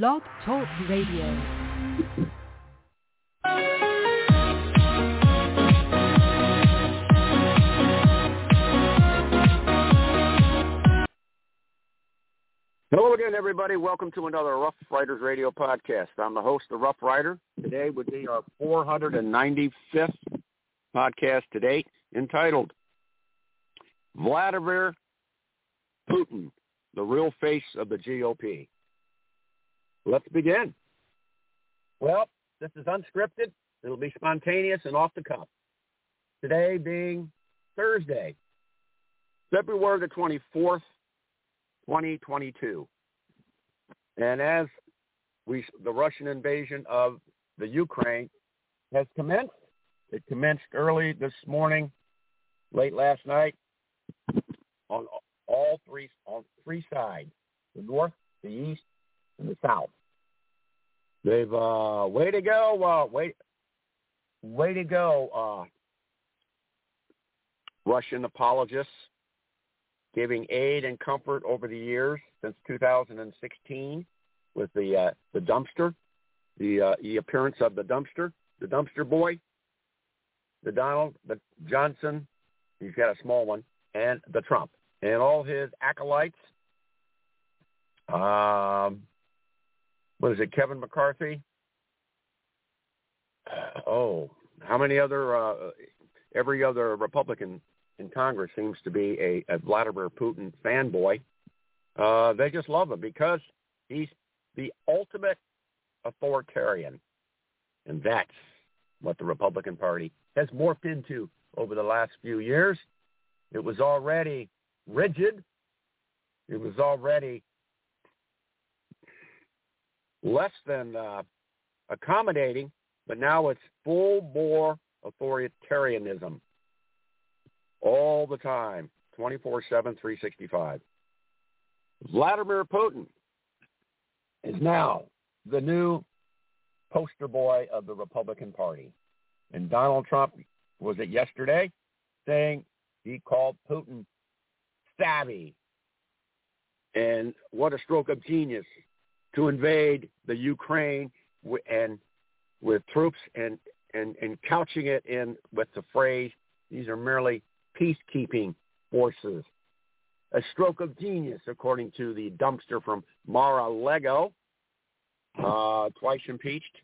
Blog Talk Radio. Hello again, everybody. Welcome to another Rough Riders Radio podcast. I'm the host of Rough Rider. Today would be our 495th podcast to date, entitled Vladimir Putin, the real face of the GOP. Let's begin. Well, this is unscripted. It'll be spontaneous and off the cuff. Today being Thursday, February the 24th, 2022. And as we, the Russian invasion of the Ukraine has commenced, it commenced early this morning, late last night, on all three on three sides: the north, the east, and the south. They've uh, way to go, uh, way, way to go, uh, Russian apologists giving aid and comfort over the years since 2016 with the uh, the dumpster, the uh, the appearance of the dumpster, the dumpster boy, the Donald, the Johnson, he's got a small one, and the Trump, and all his acolytes. Um, what is it, Kevin McCarthy? Oh, how many other? Uh, every other Republican in Congress seems to be a, a Vladimir Putin fanboy. Uh, they just love him because he's the ultimate authoritarian. And that's what the Republican Party has morphed into over the last few years. It was already rigid. It was already less than uh, accommodating, but now it's full-bore authoritarianism all the time, 24-7, 365. Vladimir Putin is now the new poster boy of the Republican Party. And Donald Trump, was it yesterday, saying he called Putin savvy. And what a stroke of genius to invade the Ukraine and with troops and, and, and couching it in with the phrase, these are merely peacekeeping forces. A stroke of genius, according to the dumpster from Mar-a-Lago, uh, twice impeached,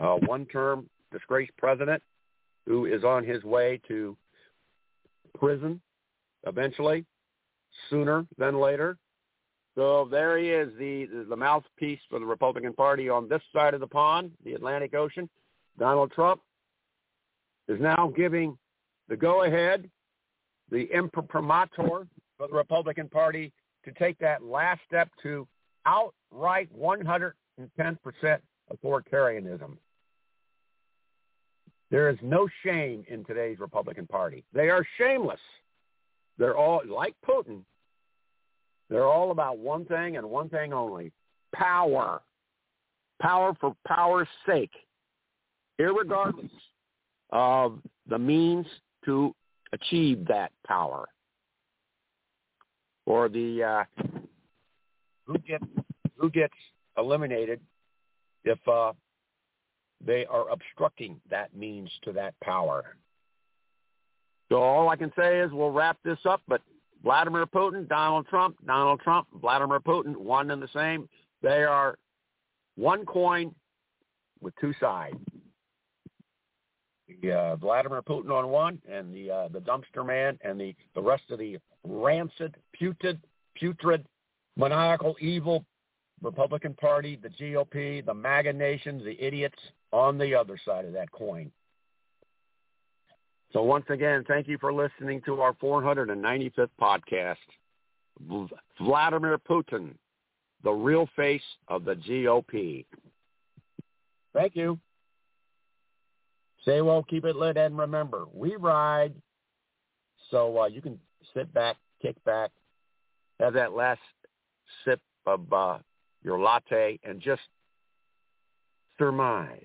uh, one-term disgraced president who is on his way to prison eventually, sooner than later. So there he is, the the mouthpiece for the Republican Party on this side of the pond, the Atlantic Ocean. Donald Trump is now giving the go-ahead, the imprimatur for the Republican Party to take that last step to outright 110% authoritarianism. There is no shame in today's Republican Party. They are shameless. They're all, like Putin, they're all about one thing and one thing only, power. Power for power's sake, irregardless of the means to achieve that power. Or the uh, who gets who gets eliminated if uh, they are obstructing that means to that power. So all I can say is we'll wrap this up, but Vladimir Putin, Donald Trump, Donald Trump, Vladimir Putin, one and the same. They are one coin with two sides. The, uh, Vladimir Putin on one, and the uh, the dumpster man, and the the rest of the rancid, putrid, putrid, maniacal, evil Republican Party, the GOP, the MAGA nations, the idiots on the other side of that coin. So once again, thank you for listening to our 495th podcast. Vladimir Putin, the real face of the GOP. Thank you. Say well, keep it lit, and remember, we ride. So uh, you can sit back, kick back, have that last sip of uh, your latte, and just surmise